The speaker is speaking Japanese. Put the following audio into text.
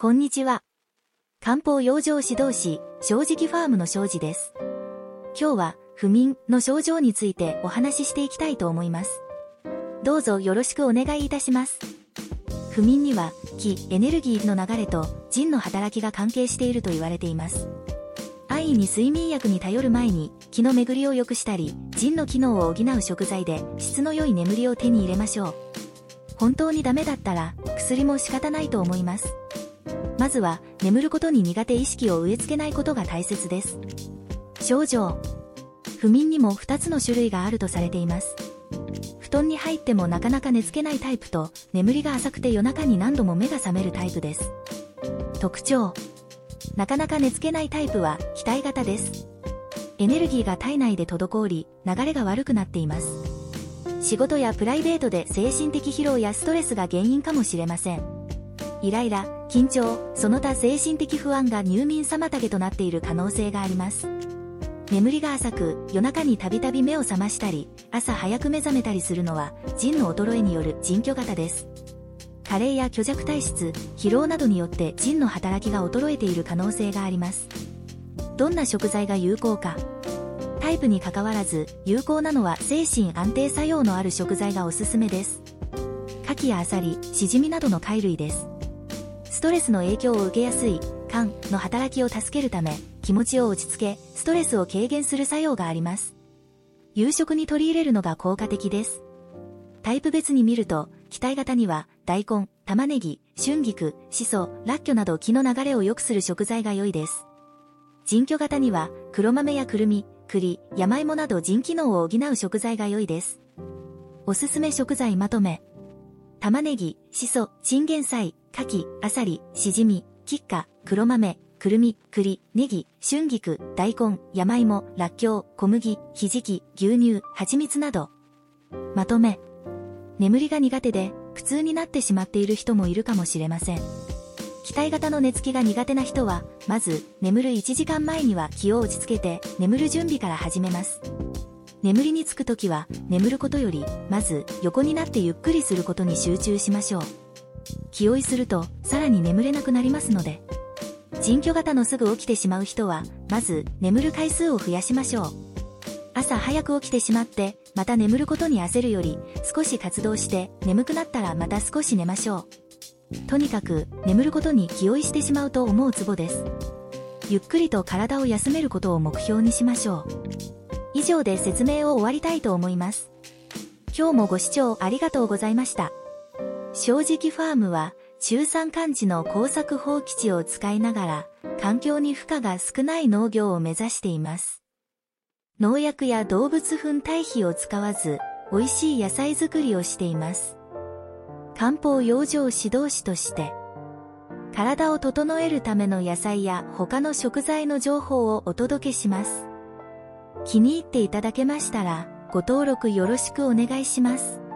こんにちは。漢方養生指導士、正直ファームの正治です。今日は、不眠の症状についてお話ししていきたいと思います。どうぞよろしくお願いいたします。不眠には、気、エネルギーの流れと、腎の働きが関係していると言われています。安易に睡眠薬に頼る前に、気の巡りを良くしたり、腎の機能を補う食材で、質の良い眠りを手に入れましょう。本当にダメだったら、薬も仕方ないと思います。まずは、眠ることに苦手意識を植え付けないことが大切です。症状。不眠にも2つの種類があるとされています。布団に入ってもなかなか寝つけないタイプと、眠りが浅くて夜中に何度も目が覚めるタイプです。特徴。なかなか寝つけないタイプは、期待型です。エネルギーが体内で滞り、流れが悪くなっています。仕事やプライベートで精神的疲労やストレスが原因かもしれません。イライラ、緊張、その他精神的不安が入眠妨げとなっている可能性があります。眠りが浅く、夜中にたびたび目を覚ましたり、朝早く目覚めたりするのは、腎の衰えによる腎虚型です。加齢や虚弱体質、疲労などによって腎の働きが衰えている可能性があります。どんな食材が有効か。タイプにかかわらず、有効なのは精神安定作用のある食材がおすすめです。牡蠣やアサリ、シジミなどの貝類です。ストレスの影響を受けやすい肝の働きを助けるため、気持ちを落ち着け、ストレスを軽減する作用があります。夕食に取り入れるのが効果的です。タイプ別に見ると、期待型には、大根、玉ねぎ、春菊、シソ、ラッキョなど気の流れを良くする食材が良いです。人居型には、黒豆やくるみ、栗、山芋など腎機能を補う食材が良いです。おすすめ食材まとめ。玉ねぎ、しそ、チンゲン菜、牡蠣、アサリ、しじみ、キッカ、黒豆、くるみ、栗、ネギ、春菊、大根、山芋、らっきょう、小麦、ひじき、牛乳、蜂蜜など。まとめ。眠りが苦手で、苦痛になってしまっている人もいるかもしれません。期待型の寝つきが苦手な人は、まず、眠る1時間前には気を落ち着けて、眠る準備から始めます。眠りにつくときは、眠ることより、まず、横になってゆっくりすることに集中しましょう。気負いすると、さらに眠れなくなりますので。人居型のすぐ起きてしまう人は、まず、眠る回数を増やしましょう。朝早く起きてしまって、また眠ることに焦るより、少し活動して、眠くなったらまた少し寝ましょう。とにかく、眠ることに気負いしてしまうと思うツボです。ゆっくりと体を休めることを目標にしましょう。以上で説明を終わりたいと思います。今日もご視聴ありがとうございました。正直ファームは中山間地の耕作放棄地を使いながら環境に負荷が少ない農業を目指しています。農薬や動物粉堆肥を使わず美味しい野菜作りをしています。漢方養生指導士として体を整えるための野菜や他の食材の情報をお届けします。気に入っていただけましたらご登録よろしくお願いします。